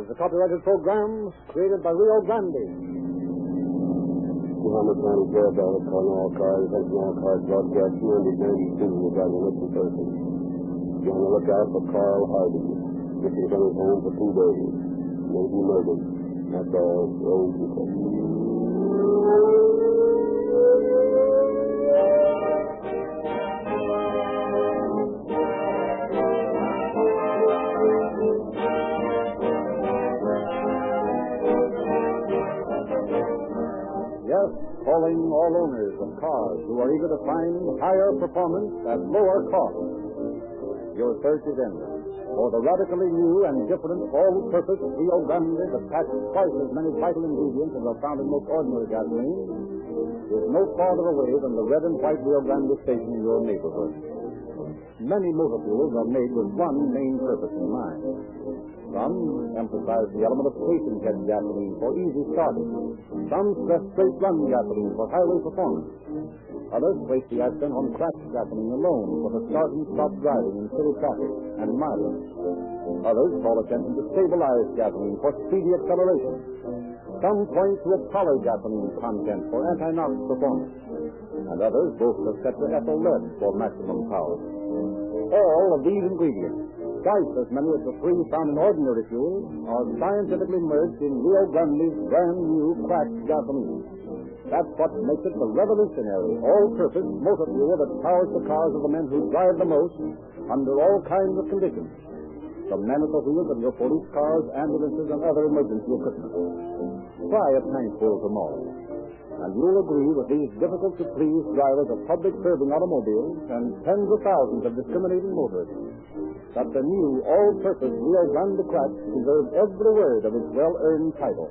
Cars, a copyrighted program created by Rio Grande. Muhammad County Dallas calling all cars, attention all cars, broadcast 292 regarding missing person. Be on the lookout for Carl Hardy. Missing from his home for two days. Maybe murdered. That's all. Rose calling all owners of cars who are eager to find higher performance at lower cost. Your search is ended for the radically new and different all-purpose Rio Grande that packs twice as many vital ingredients as are found in most ordinary gasoline is no farther away than the red and white Rio Grande station in your neighborhood. Many motor fuels are made with one main purpose in mind. Some emphasize the element of station-head gasoline for easy starting. Some stress straight-run gasoline for highway performance. Others place the accent on cracked gasoline alone for the start and stop driving in city traffic and mileage. Others call attention to stabilized gasoline for speedy acceleration. Some point to a polygasoline content for anti-knock performance. And others boast of tetraethyl lead for maximum power. All of these ingredients, twice as many as the three found in ordinary fuel, are scientifically merged in Rio Grande's brand new cracked gasoline. That's what makes it the revolutionary, all-purpose motor fuel that powers the cars of the men who drive the most under all kinds of conditions. The men at the wheels of your police cars, ambulances, and other emergency equipment. Try a tankful tomorrow, and you'll agree with these difficult-to-please drivers of public-serving automobiles and tens of thousands of discriminating motorists that the new all-purpose Rio Grande Crack deserves every word of its well-earned title.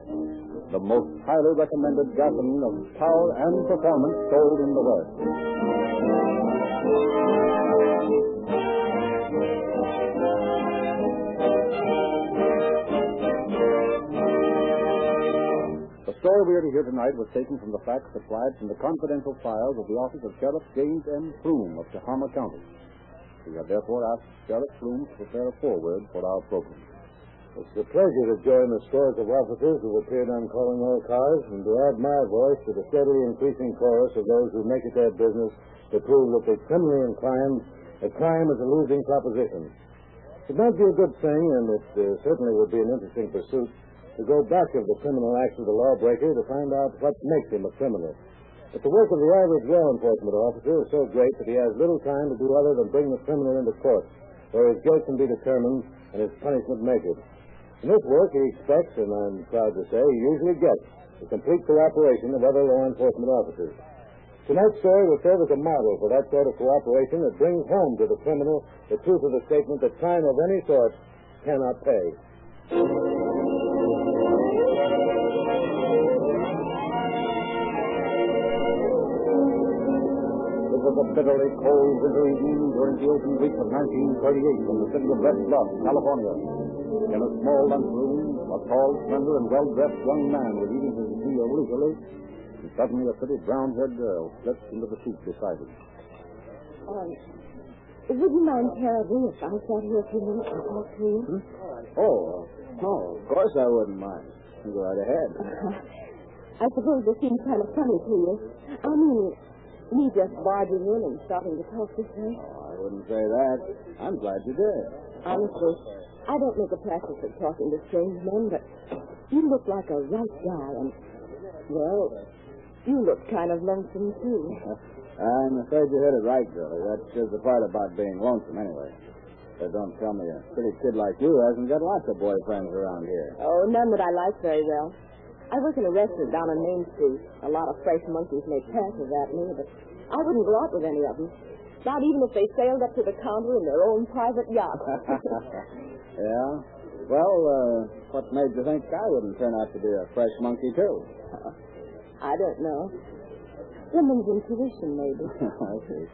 The most highly recommended gasoline of power and performance sold in the West. The story we are to hear tonight was taken from the facts supplied from the confidential files of the office of Sheriff James M. Froome of Tehama County. We have therefore asked Sheriff Froome to prepare a foreword for our program. It's a pleasure to join the scores of officers who appeared on Calling All Cars and to add my voice to the steadily increasing chorus of those who make it their business to prove that the criminally inclined, that crime is a losing proposition. It might be a good thing, and it uh, certainly would be an interesting pursuit, to go back of the criminal acts of the lawbreaker to find out what makes him a criminal. But the work of the average law enforcement officer is so great that he has little time to do other than bring the criminal into court, where his guilt can be determined and his punishment measured. In this work, he expects, and I'm proud to say, he usually gets, the complete cooperation of other law enforcement officers. Tonight's story will serve as a model for that sort of cooperation that brings home to the criminal the truth of the statement that crime of any sort cannot pay. It the bitterly cold winter evening during the open week of 1938 in the city of Red Bluff, California. In a small lunchroom, a tall, slender, and well-dressed young man was eating his meal leisurely, and suddenly a pretty brown-haired girl slipped into the seat beside him. Um, would you mind terribly if I sat here a few minutes and talk to you? Oh, no, of course I wouldn't mind. Go right ahead. I suppose this seems kind of funny to you. I mean, me just barging in and starting to talk this way. Oh, I wouldn't say that. I'm glad you did. Honestly, I don't make a practice of talking to strange men, but you look like a right guy, and, well, you look kind of lonesome, too. I'm afraid you hit it right, Billy. That's just the part about being lonesome, anyway. But don't tell me a pretty kid like you hasn't got lots of boyfriends around here. Oh, none that I like very well. I work in a restaurant down on Main Street. A lot of fresh monkeys make passes at me, but I wouldn't go out with any of them. Not even if they sailed up to the counter in their own private yacht. yeah? Well, uh, what made you think I wouldn't turn out to be a fresh monkey, too? I don't know. Women's intuition, maybe. I see.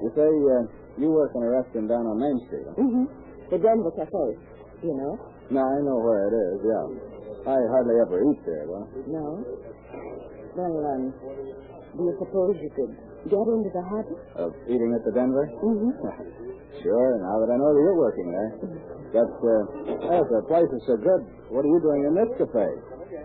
You say uh, you work in a restaurant down on Main Street, huh? Mm-hmm. The Denver Cafe. You know? No, I know where it is, yeah. I hardly ever eat there, though. No? Well, um, do you suppose you could get into the habit? Of eating at the Denver? Mm-hmm. Sure, now that I know that you're working there. But, uh, if the place is so good, what are you doing in this cafe?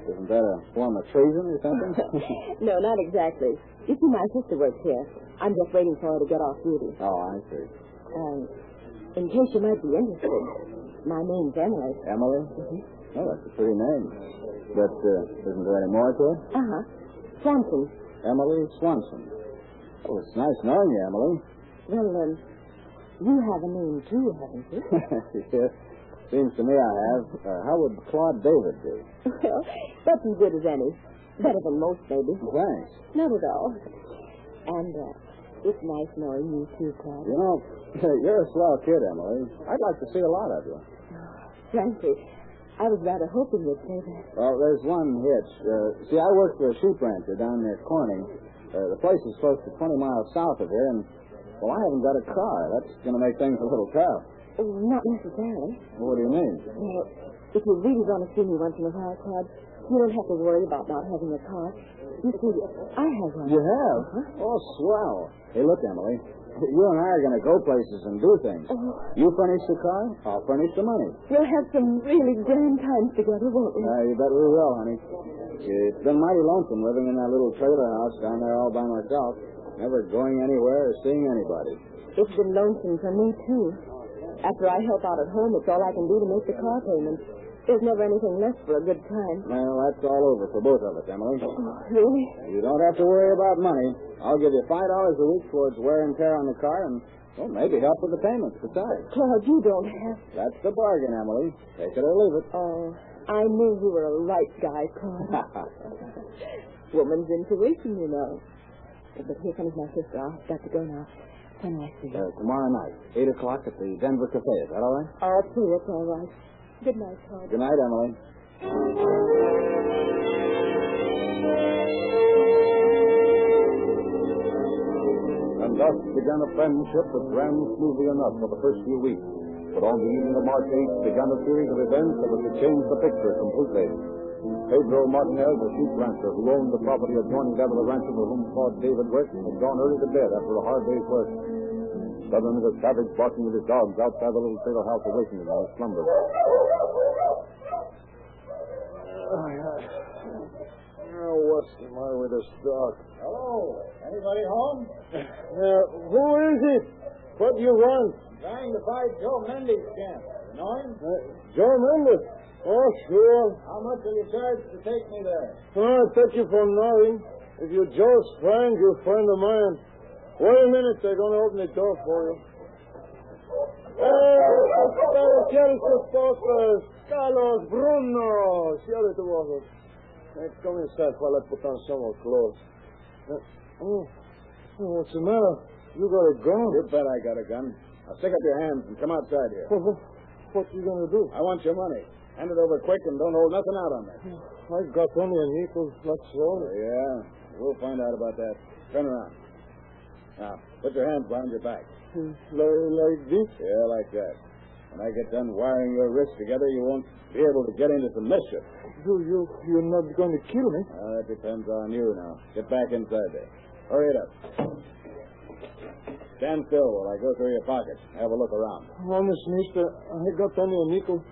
Isn't that a form of treason or something? no, not exactly. You see, my sister works here. I'm just waiting for her to get off duty. oh, I see. Um, in case you might be interested, my name's Emily. Emily? Oh, that's a pretty name. But, uh, isn't there any more to it? Uh-huh. Swanson. Emily Swanson. Oh, it's nice knowing you, Emily. Well, um, you have a name, too, haven't you? yes. Seems to me I have. Uh, how would Claude David do? well, that's as good as any. Better than most, maybe. Thanks. Not at all. And, uh, it's nice knowing you, too, Claude. You know, you're a swell kid, Emily. I'd like to see a lot of you. Frankly, I was rather hoping you'd say that. Well, there's one hitch. Uh, see, I work for a sheep rancher down near Corning. Uh, the place is close to 20 miles south of here, and, well, I haven't got a car. That's going to make things a little tough. Oh, not necessarily. What do you mean? Well, if you really want to see me once in a while, Claude, you don't have to worry about not having a car. You see, I have one. You have? Uh-huh. Oh, swell. Hey, look, Emily. You and I are going to go places and do things. Oh, You furnish the car, I'll furnish the money. we'll have some really grand times together, won't we? Uh, you bet we will, honey. It's been mighty lonesome living in that little trailer house down there all by myself. Never going anywhere or seeing anybody. It's been lonesome for me, too. After I help out at home, it's all I can do to make the car payments. There's never anything left for a good time. Well, that's all over for both of us, Emily. Oh, really? You don't have to worry about money. I'll give you five dollars a week towards wear and tear on the car and, well, maybe help with the payments besides. Claude, you don't have... To. That's the bargain, Emily. Take it or leave it. Oh, I knew you were a right guy, Claude. Woman's intuition, you know. But here comes my sister. I've got to go now. When I see uh, you. tomorrow night, 8 o'clock at the Denver Cafe. Is that all right? I'll see it's all right. Good night, Claude. Good night, Emily. And thus began a friendship that ran smoothly enough for the first few weeks. But on the evening of March 8th began a series of events that was to change the picture completely. Pedro Martinez, a sheep rancher who owned the property adjoining that of the rancher for whom Claude David worked, had gone early to bed after a hard day's work. Suddenly, the savage barking with his dogs outside the little trailer house awakened him from his slumber. Now, what's the matter with this dog? Hello. Anybody home? Uh, who is it? What do you want? I'm Trying to find Joe Mendes camp. You know him? Uh, Joe Mendes. Oh, sure. How much will you charge to take me there? Oh, I'll take you for nothing. If you're Joe's friend, you're a friend of mine. Wait a minute, they're going to open the door for you. Eh, cosas. Carlos, Bruno. Cierre tu boca. Hey, come inside while I put on some more clothes. Uh, oh, oh, what's the matter? You got a gun? You bet I got a gun. Now stick up your hands and come outside here. What, what, what you going to do? I want your money. Hand it over quick and don't hold nothing out on me. I've got only a nickel, that's all. Yeah, we'll find out about that. Turn around. Now, put your hands behind your back. Like, like this? Yeah, like that. When I get done wiring your wrists together, you won't be able to get into some mischief. You, you, you're not going to kill me? Uh, that depends on you now. Get back inside there. Hurry it up. Stand still while I go through your pockets. Have a look around. Honest, mister, I got only a nickel.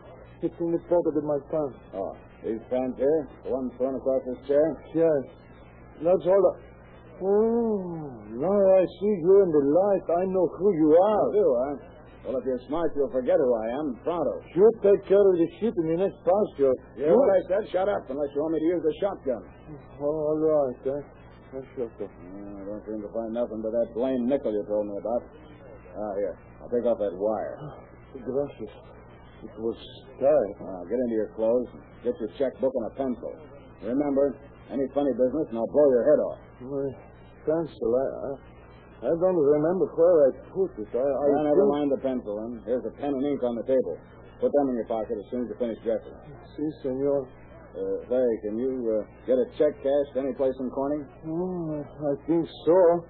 It's in the pocket of my pants. Oh, these pants here? The one thrown across this chair? Yes. That's all. I... Oh, now I see you in the light. I know who you are. do, huh? Well, if you're smart, you'll forget who I am. Pronto. You take care of the sheep in the next pasture. You hear what I said? Shut up, unless you want me to use the shotgun. Oh, all right, eh? That's okay. Uh, I don't seem to find nothing but that blame nickel you told me about. Ah, here. I'll take off that wire. Gracias. It was tight. Now, get into your clothes, get your checkbook and a pencil. Remember, any funny business and I'll blow your head off. My pencil, I, I, I don't remember where I put it. I, I Now, never mind the pencil, then. Here's a pen and ink on the table. Put them in your pocket as soon as you finish dressing. Si, senor. Uh, say, can you uh, get a check cashed any place in Corning? Oh, I think so.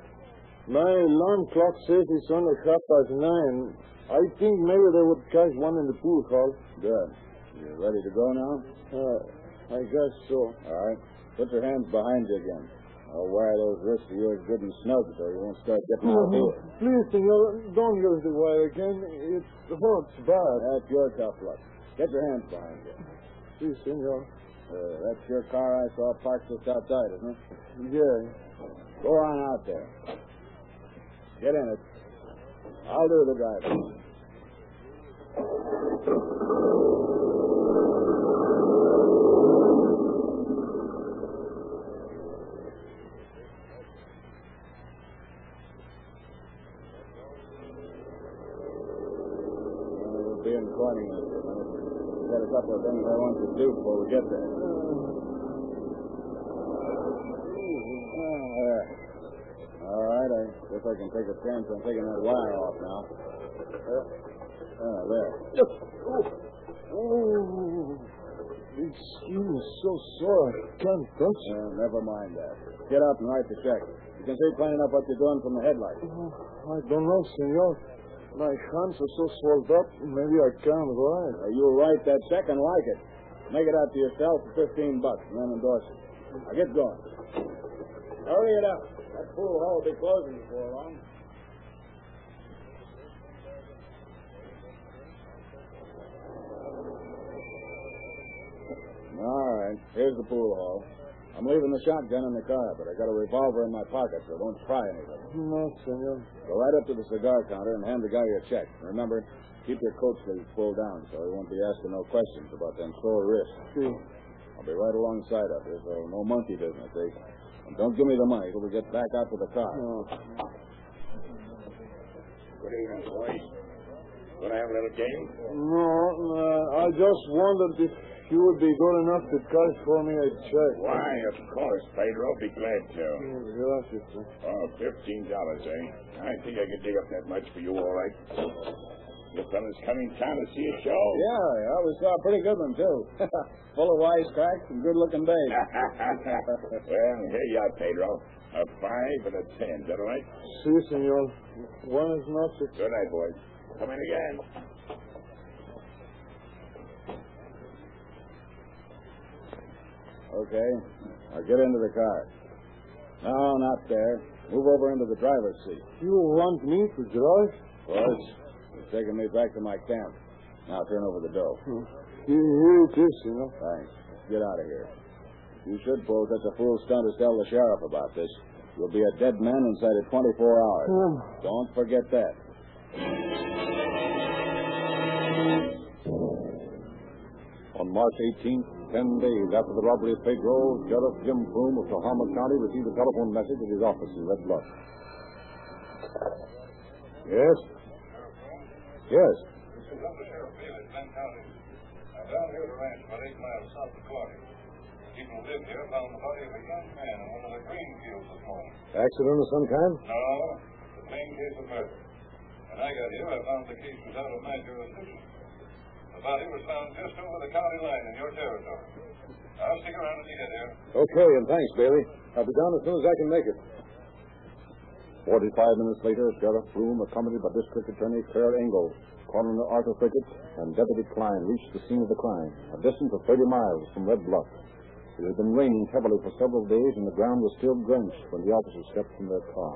My alarm clock says it's only half past nine. I think maybe they would cash one in the pool hall. Good. You ready to go now? Uh, I guess so. All right. Put your hands behind you again. I'll wire those wrists of yours good and snug so you won't start getting out here. Please, senor, don't use the wire again. It hurts bad. That's your tough luck. Get your hands behind you. Si, senor. Uh, that's your car I saw parked just outside, isn't it? Yeah. Go on out there. Get in it. I'll do the driving. We'll be in Corning in a few minutes. Got a couple of things I want to do before we get there. Ah. All right, I guess I can take a chance on taking that wire off now. Uh, ah, there. Oh, this skin is so sore. I can't touch it. Uh, never mind that. Get up and write the check. You can see plain enough what you're doing from the headlights. Oh, I don't know, senor. My hands are so swelled up, maybe I can't write. Uh, you'll write that check and like it. Make it out to yourself for 15 bucks and then endorse it. Now get going. Hurry it up. That pool hall will be closing before long. All right. Here's the pool hall. I'm leaving the shotgun in the car, but I got a revolver in my pocket, so don't try anything. No, senor. Go right up to the cigar counter and hand the guy your check. Remember, keep your coat sleeves pulled down so he won't be asking no questions about them sore wrists. Si. I'll be right alongside of you, so no monkey business, eh? And don't give me the money till we get back out to the car. No. Good evening, boys. Gonna have a little game? No, uh, I just wondered if you would be good enough to cash for me a check. Why, of course, Pedro. I'd be glad to. Gracias, sir. Oh, fifteen dollars, eh? I think I could dig up that much for you, all right. You fellow's coming town to see a show? Yeah, yeah, we saw a pretty good one, too. Full of wisecracks and good-looking babes. well, here you are, Pedro. A five and a ten. Is that all right? Si, senor. Buenas noches. Good night, boys. Come in again. Okay, now get into the car. No, not there. Move over into the driver's seat. You want me to drive? Boys, you're taking me back to my camp. Now turn over the dough. Here, here it is, senor. Thanks. Get out of here. You should pull such a fool stunt to tell the sheriff about this. You'll be a dead man inside of 24 hours. Oh. Don't forget that. On March 18th, ten days after the robbery of Pedro, Sheriff Jim Froome of Tehama County received a telephone message at his office in Red Bluff. Yes? Yes. This is Undersheriff Bailey, Glenn County. I'm down here at a ranch about eight miles south of Corning. People who live here found the body of a young man in one of the green fields this morning. Accident of some kind? No, the plain case of murder. When I got here, I found the case was out of my jurisdiction. The body was found just over the county line in your territory. I'll stick around when you get here. Okay, and thanks, Bailey. I'll be down as soon as I can make it. Forty-five minutes later, Sheriff Froome, accompanied by District Attorney Clair Engle, Coroner Arthur Frickett, and Deputy Klein, reached the scene of the crime, a distance of 30 miles from Red Bluff. It had been raining heavily for several days, and the ground was still drenched when the officers stepped from their car.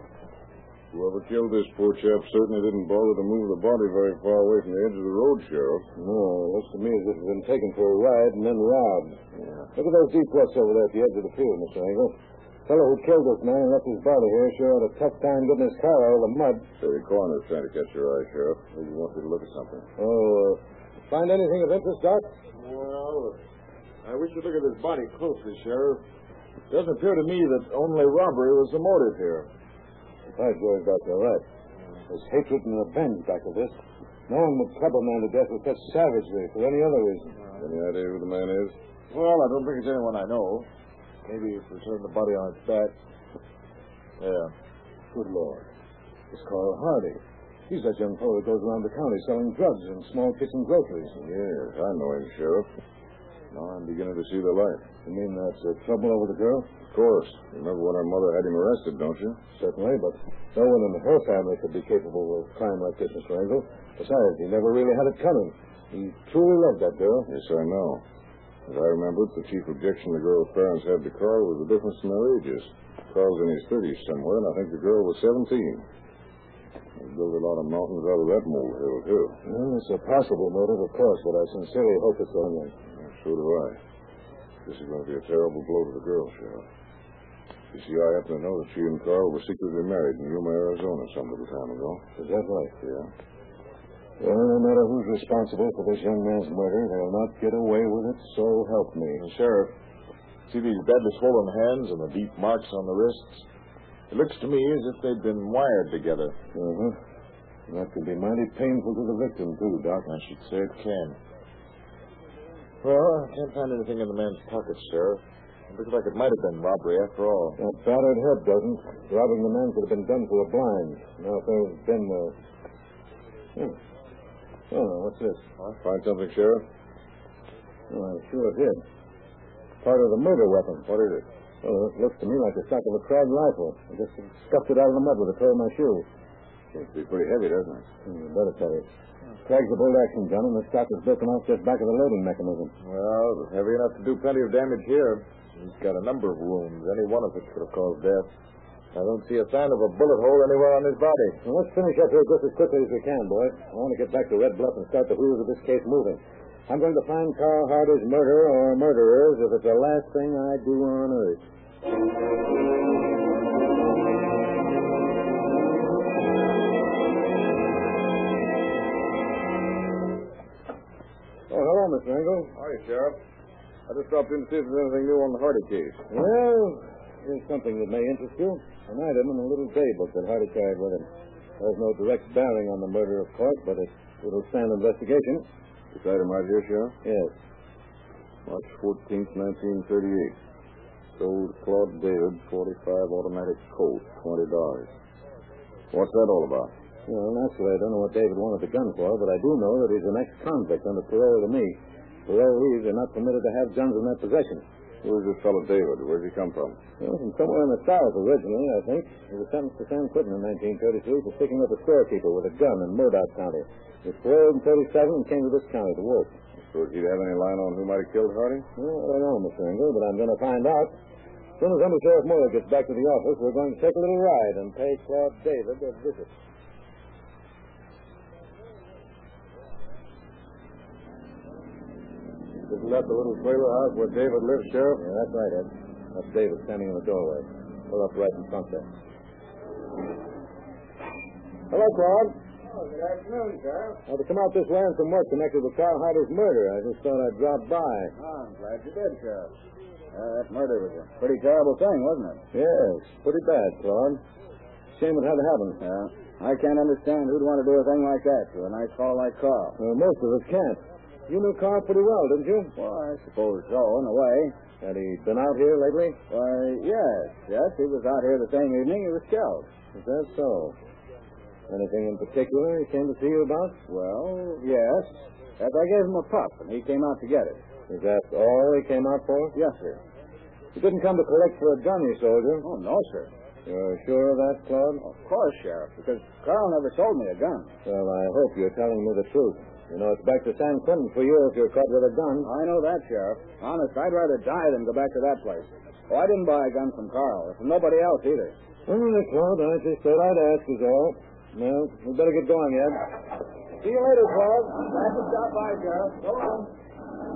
Whoever killed this poor chap certainly didn't bother to move the body very far away from the edge of the road, Sheriff. No, it looks to me as if it had been taken for a ride and then robbed. Yeah. Look at those deep ruts over there at the edge of the field, Mr. Engle. Fellow who killed this man and left his body here sure had a tough time getting his car out of the mud. The coroner's trying to catch your eye, Sheriff. Maybe he wants you to look at something. Oh, uh, find anything of interest, Doc? Well, I wish you'd look at this body closely, Sheriff. It doesn't appear to me that only robbery was the motive here. By George, Doc, you're right. There's hatred and revenge back of this. No one would club a man to death with such savagery for any other reason. Any idea who the man is? Well, I don't think it's anyone I know. Maybe if we turn the body on its back. Yeah. Good Lord. It's Carl Hardy. He's that young fellow that goes around the county selling drugs and small kitchen groceries. Yes, I know him, Sheriff. Now I'm beginning to see the light. You mean that's uh, trouble over the girl? Of course. You remember when her mother had him arrested, don't you? Certainly, but no one in her family could be capable of crime like this, Mr. Engle. Besides, he never really had it coming. He truly loved that girl. Yes, I know. As I remember it, the chief objection the girl's parents had to Carl was the difference in their ages. Carl's in his 30s somewhere, and I think the girl was 17. They built a lot of mountains out of that molehill, too. Well, it's a possible motive, of course, but I sincerely hope it's only. So do I. This is going to be a terrible blow to the girl, Sheriff. You see, I happen to know that she and Carl were secretly married in Yuma, Arizona some little time ago. Is that right? Yeah. Well, no matter who's responsible for this young man's murder, they'll not get away with it, so help me. Sheriff, see these badly swollen hands and the deep marks on the wrists? It looks to me as if they'd been wired together. Uh-huh. That could be mighty painful to the victim, too, Doc. I should say it can. Well, I can't find anything in the man's pockets, Sheriff. It looks like it might have been robbery after all. That battered head doesn't. Robbing the man could have been done through a blind. Now, if there's been, uh... Hmm. Oh, what's this? Find something, Sheriff? Oh, I sure did. Part of the murder weapon. What is it? Oh, it looks to me like the stock of a Krag rifle. I just scuffed it out of the mud with a toe of my shoe. Seems to be pretty heavy, doesn't it? Hmm, better tell you. Krag's a bolt action gun, and the stock is broken off just back of the loading mechanism. Well, it was heavy enough to do plenty of damage here. He's got a number of wounds. Any one of which could have caused death. I don't see a sign of a bullet hole anywhere on his body. Well, let's finish up here just as quickly as we can, boy. I want to get back to Red Bluff and start the wheels of this case moving. I'm going to find Carl Hardy's murderer or murderers if it's the last thing I do on earth. Oh, hello, Mr. Engle. Hi, Sheriff. I just dropped in to see if there's anything new on the Hardy case. Well, here's something that may interest you. An item in a little day book that Hardy carried with him. Has no direct bearing on the murder, of course, but it, it'll stand investigation. This item right here, Sheriff? Yes. March 14th, 1938. Sold Claude David, 45 automatic Colt, $20. What's that all about? Well, naturally, I don't know what David wanted the gun for, but I do know that he's an ex-convict under parole to me. Parolees are not permitted to have guns in their possession. Who is this fellow David? Where'd he come from? Well, from somewhere in the South originally, I think. He was sentenced to San Quentin in 1933 for picking up a storekeeper with a gun in Modoc County. He was paroled in 37 and came to this county to work. Suppose he'd have any line on who might have killed Hardy? Well, I don't know, Mr. Engle, but I'm going to find out. As soon as Under Sheriff Moore gets back to the office, we're going to take a little ride and pay Claude David a visit. Isn't that the little trailer house where David lives, Sheriff? Yeah, that's right, Ed. That's David standing in the doorway. Pull up right in front there. Hello, Claude. Oh, good afternoon, Sheriff. I had to come out this way on some work connected with Carl Hardy's murder. I just thought I'd drop by. Oh, I'm glad you did, Sheriff. Uh, that murder was a pretty terrible thing, wasn't it? Yes, pretty bad, Claude. Shame it had to happen. Yeah. I can't understand who'd want to do a thing like that to a nice fellow like Carl. Well, most of us can't. You knew Carl pretty well, didn't you? Well, I suppose so, in a way. Had he been out here lately? Why, yes, yes. He was out here the same evening he was killed. Is that so? Anything in particular he came to see you about? Well, yes. As I gave him a puff, and he came out to get it. Is that all he came out for? Yes, sir. He didn't come to collect for a gun he sold you. Oh, no, sir. You're sure of that, Claude? Of course, Sheriff, because Carl never sold me a gun. Well, I hope you're telling me the truth. You know, it's back to San Quentin for you if you're caught with a gun. I know that, Sheriff. Honest, I'd rather die than go back to that place. Oh, I didn't buy a gun from Carl, or from nobody else either. Right, Claude, I just thought I'd ask is all. Well, we better get going, Ed. See you later, Claude. Glad to stop by, Sheriff. So long.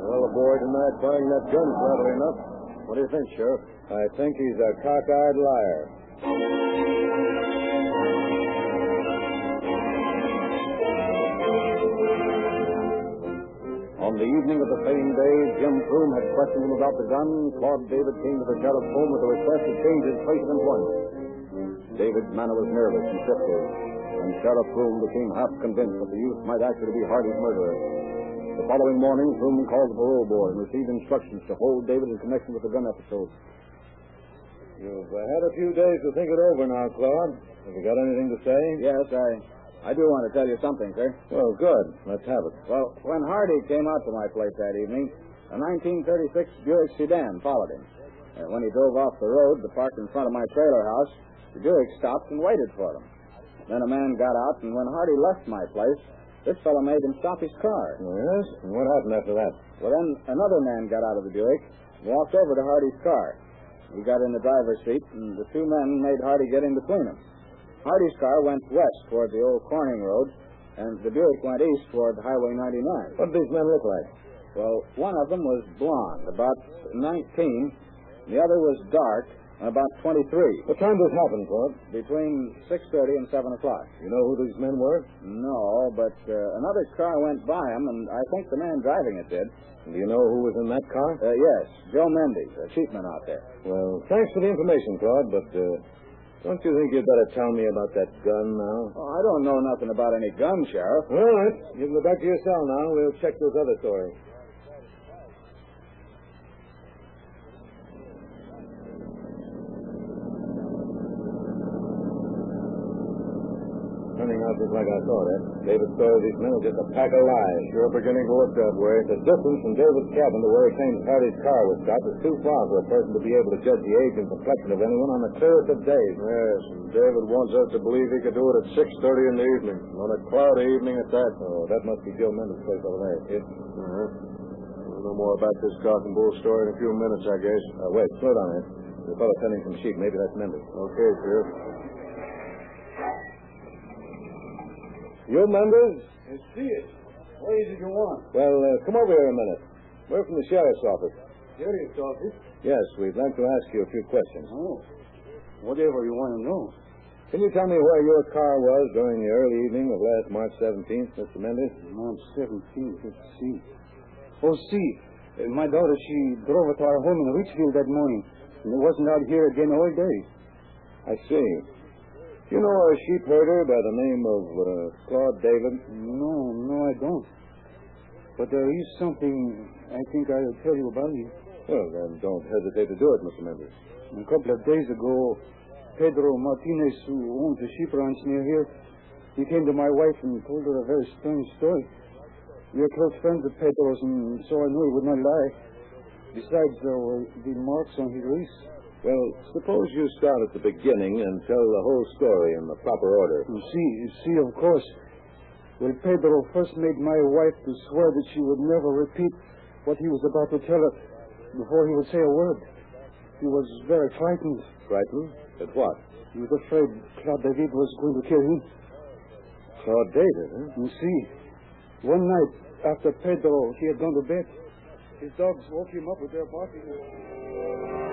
Well, the boy denied buying that gun flatly enough. What do you think, Sheriff? I think he's a cockeyed liar. Froome had questioned him about the gun. Claude David came to the sheriff's home with a request to change his place of employment. David's manner was nervous and shiftless, and Sheriff Froome became half convinced that the youth might actually be Hardy's murderer. The following morning, Froome called the parole board and received instructions to hold David in connection with the gun episode. You've uh, had a few days to think it over now, Claude. Have you got anything to say? Yes, I, I do want to tell you something, sir. Well, good. Let's have it. Well, when Hardy came out to my place that evening, a 1936 Buick sedan followed him. And when he drove off the road to park in front of my trailer house, the Buick stopped and waited for him. Then a man got out, and when Hardy left my place, this fellow made him stop his car. Yes? And what happened after that? Well, then another man got out of the Buick and walked over to Hardy's car. He got in the driver's seat, and the two men made Hardy get in between them. Hardy's car went west toward the old Corning Road, and the Buick went east toward Highway 99. What did these men look like? Well, one of them was blond, about 19. The other was dark, about 23. What time did this happen, Claude? Between 6.30 and 7 o'clock. You know who these men were? No, but uh, another car went by him, and I think the man driving it did. Do you know who was in that car? Uh, yes, Joe Mendes, a sheepman out there. Well, thanks for the information, Claude, but uh, don't you think you'd better tell me about that gun now? Oh, I don't know nothing about any gun, Sheriff. All right. You can go back to your cell now. We'll check those other stories. Turning out just like I thought, Ed. David's story these men was just a pack of lies. Sure beginning to look that way. The distance from David's cabin to where he claims Hardy's car was stopped is too far for a person to be able to judge the age and complexion of anyone on the clearest of days. Yes, and David wants us to believe he could do it at 6.30 in the evening. On a cloudy evening at that. Oh, that must be Joe Mendes' place over there, kid. Uh-huh. We'll know more about this cock and bull story in a few minutes, I guess. Uh, wait, slow down, Ed. The fellow sending some sheep. Maybe that's Mendes. Okay, Sheriff. You, members? I see it. What is it you want? Well, uh, come over here a minute. We're from the sheriff's office. Sheriff's office? Yes, we'd like to ask you a few questions. Oh. Whatever you want to know. Can you tell me where your car was during the early evening of last March 17th, Mr. Mendes? March 17th, let's see. Oh, see. Uh, my daughter, she drove to our home in Richfield that morning. And it wasn't out here again all day. I see. You know a sheep herder by the name of uh, Claude David? No, no, I don't. But there is something I think I'll tell you about it. Well, then don't hesitate to do it, Mr. Mendes. A couple of days ago, Pedro Martinez, who owns a sheep ranch near here, he came to my wife and told her a very strange story. We are close friends of Pedro's, and so I knew he would not lie. Besides, there were the marks on his wrist. Well, suppose you start at the beginning and tell the whole story in the proper order. You see, you see, of course. Well, Pedro first made my wife to swear that she would never repeat what he was about to tell her before he would say a word. He was very frightened. Frightened? At what? He was afraid Claude David was going to kill him. Claude David, huh? You see, one night after Pedro he had gone to bed, his dogs woke him up with their barking.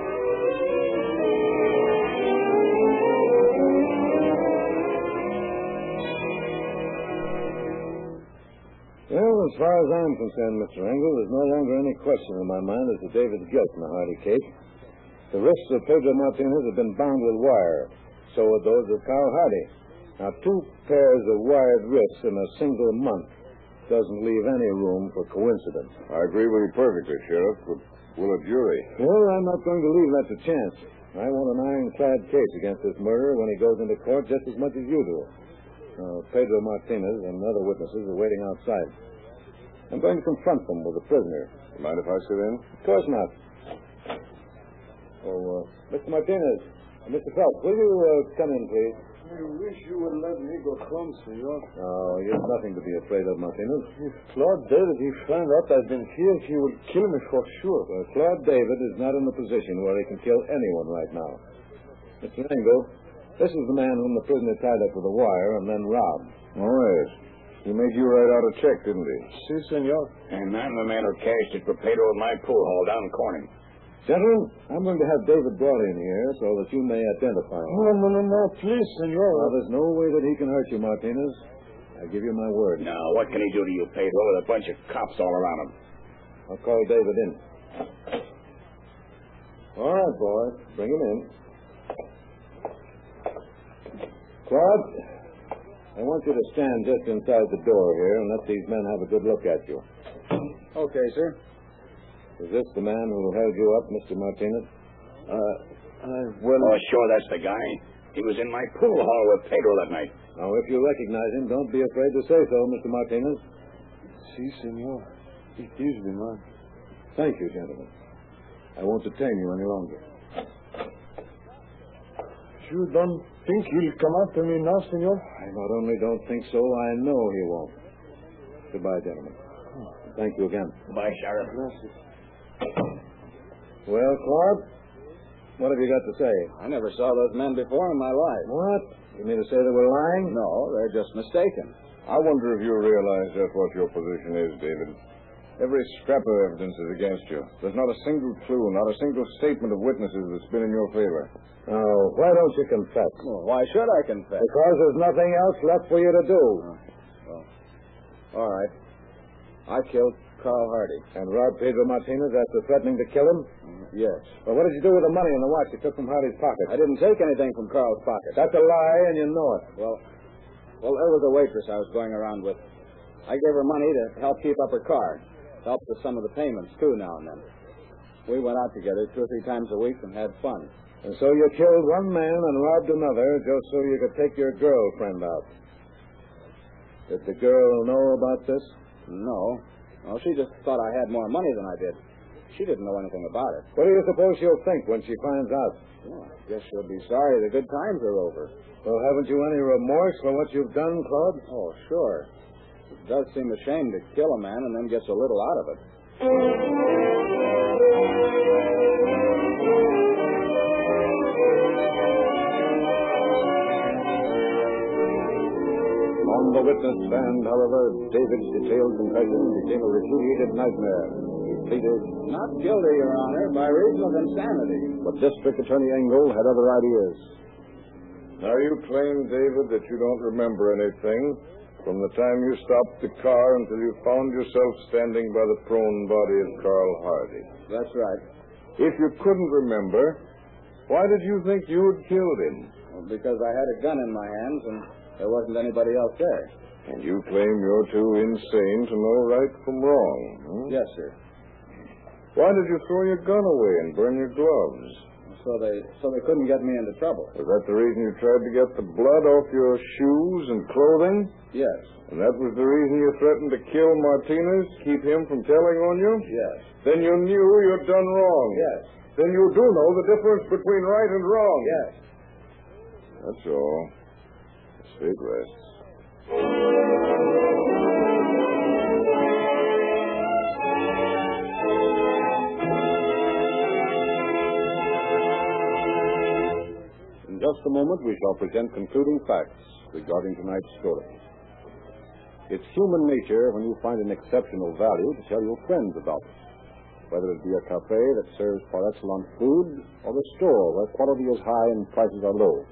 As far as I'm concerned, Mr. Engle, there's no longer any question in my mind as to David's guilt in the Hardy case. The wrists of Pedro Martinez have been bound with wire. So are those of Carl Hardy. Now, two pairs of wired wrists in a single month doesn't leave any room for coincidence. I agree with you perfectly, Sheriff, but will a jury? Well, I'm not going to leave that to chance. I want an ironclad case against this murderer when he goes into court just as much as you do. Uh, Pedro Martinez and other witnesses are waiting outside. I'm going to confront them with the prisoner. Mind if I sit in? Of course not. Oh, uh, Mr. Martinez, uh, Mr. Phelps, will you uh, come in, please? I wish you would let me go home, senor. Oh, you've nothing to be afraid of, Martinez. If Claude David he found out I've been here, he would kill me for sure. Well, Claude David is not in a position where he can kill anyone right now. Mr. Engle, this is the man whom the prisoner tied up with a wire and then robbed. Oh, yes. He made you write out a check, didn't he? Si, senor. And I'm the man who cashed it for Pedro at my pool hall down in Corning. Gentlemen, I'm going to have David brought in here so that you may identify him. No, no, no, no, please, senor. Now, there's no way that he can hurt you, Martinez. I give you my word. Now, what can he do to you, Pedro, with a bunch of cops all around him? I'll call David in. All right, boy. Bring him in. Claude, I want you to stand just inside the door here and let these men have a good look at you. Okay, sir. Is this the man who held you up, Mr. Martinez? Uh, I, well, Oh, sure, that's the guy. He was in my pool hall with Pedro that night. Now, if you recognize him, don't be afraid to say so, Mr. Martinez. si, senor. It is the man. Thank you, gentlemen. I won't detain you any longer. You don't think he'll come after me now, senor? I not only don't think so, I know he won't. Goodbye, gentlemen. Thank you again. Bye, Sheriff. Gracias. Well, Claude, What have you got to say? I never saw those men before in my life. What? You mean to say they were lying? No, they're just mistaken. I wonder if you realize just what your position is, David. Every scrap of evidence is against you. There's not a single clue, not a single statement of witnesses that's been in your favor. Oh, why don't you confess? Well, why should I confess? Because there's nothing else left for you to do. Well, all right. I killed Carl Hardy. And robbed Pedro Martinez after threatening to kill him? Mm-hmm. Yes. Well, what did you do with the money and the watch you took from Hardy's pocket? I didn't take anything from Carl's pocket. That's a lie, and you know it. Well, well, there was a waitress I was going around with. I gave her money to help keep up her car. Helped with some of the payments, too, now and then. We went out together two or three times a week and had fun. And so you killed one man and robbed another just so you could take your girlfriend out. Did the girl know about this? No. Well, she just thought I had more money than I did. She didn't know anything about it. What do you suppose she'll think when she finds out? Well, I guess she'll be sorry the good times are over. Well, haven't you any remorse for what you've done, Claude? Oh, sure. It does seem a shame to kill a man and then get so little out of it. On the witness stand, however, David's detailed confession became a repudiated nightmare. He pleaded, Not guilty, Your Honor, by reason of insanity. but District Attorney Engle had other ideas. Now, you claim, David, that you don't remember anything from the time you stopped the car until you found yourself standing by the prone body of Carl Hardy. That's right. If you couldn't remember, why did you think you had killed him? Well, because I had a gun in my hands and there wasn't anybody else there. And you claim you're too insane to know right from wrong. hmm? Yes, sir. Why did you throw your gun away and burn your gloves? So they so they couldn't get me into trouble. Was that the reason you tried to get the blood off your shoes and clothing? Yes. And that was the reason you threatened to kill Martinez, keep him from telling on you? Yes. Then you knew you'd done wrong. Yes. Then you do know the difference between right and wrong. Yes. That's all. State rests. Just a moment, we shall present concluding facts regarding tonight's story. It's human nature when you find an exceptional value to tell your friends about it, whether it be a cafe that serves par excellence food or a store where quality is high and prices are low.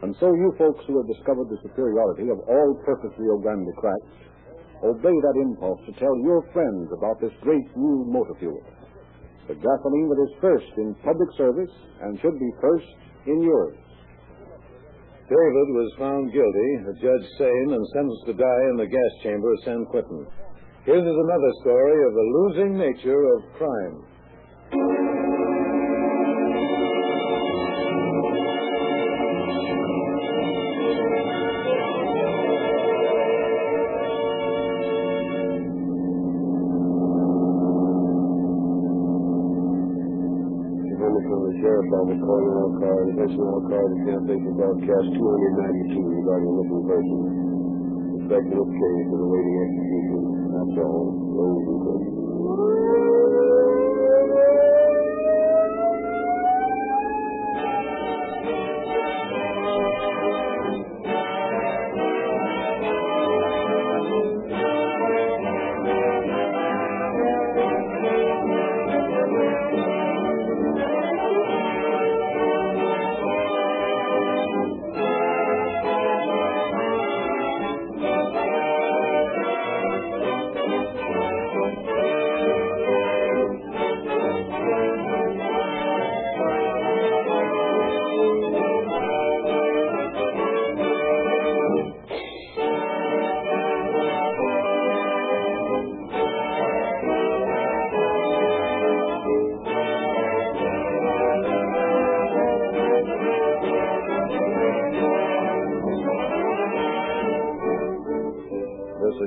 And so you folks who have discovered the superiority of all-purpose Rio Grande cracks, obey that impulse to tell your friends about this great new motor fuel. The gasoline that is first in public service and should be first in yours. David was found guilty, the judge sane, and sentenced to die in the gas chamber of San Quentin. Here's another story of the losing nature of crime. Missing all cars, can't broadcast 292 regarding missing persons. Expecting a case of awaiting execution. That's all. Those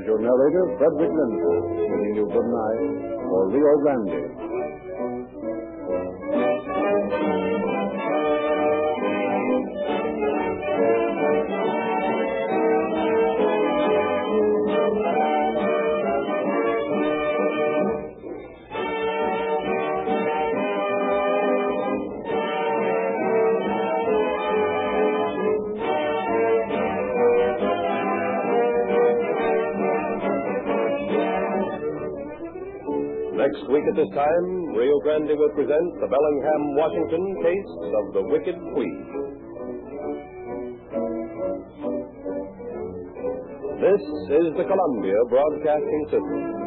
your narrator, Frederick Lindsley, bidding you good night for Rio Grande. Week at this time, Rio Grande will present the Bellingham, Washington case of the Wicked Queen. This is the Columbia Broadcasting System.